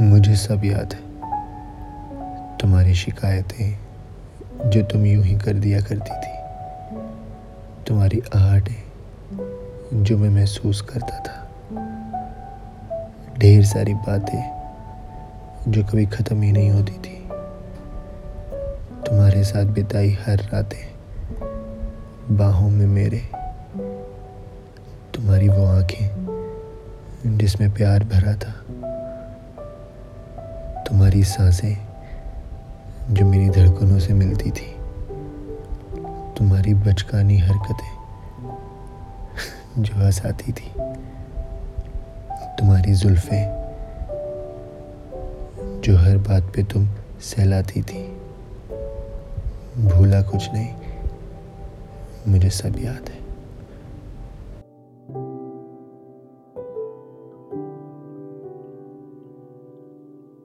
मुझे सब याद है। तुम्हारी शिकायतें जो तुम यूँ ही कर दिया करती थी। तुम्हारी आहटें जो मैं महसूस करता था। ढेर सारी बातें जो कभी ख़त्म ही नहीं होती थी। तुम्हारे साथ बिताई हर रातें बाहों में मेरे। तुम्हारी वो आँखें जिसमें प्यार भरा था। तुम्हारी साँसें जो मेरी धड़कनों से मिलती थी, तुम्हारी बचकानी हरकतें जो हंसाती थी, तुम्हारी जुल्फें जो हर बात पे तुम सहलाती थी। भूला कुछ नहीं, मुझे सब याद है।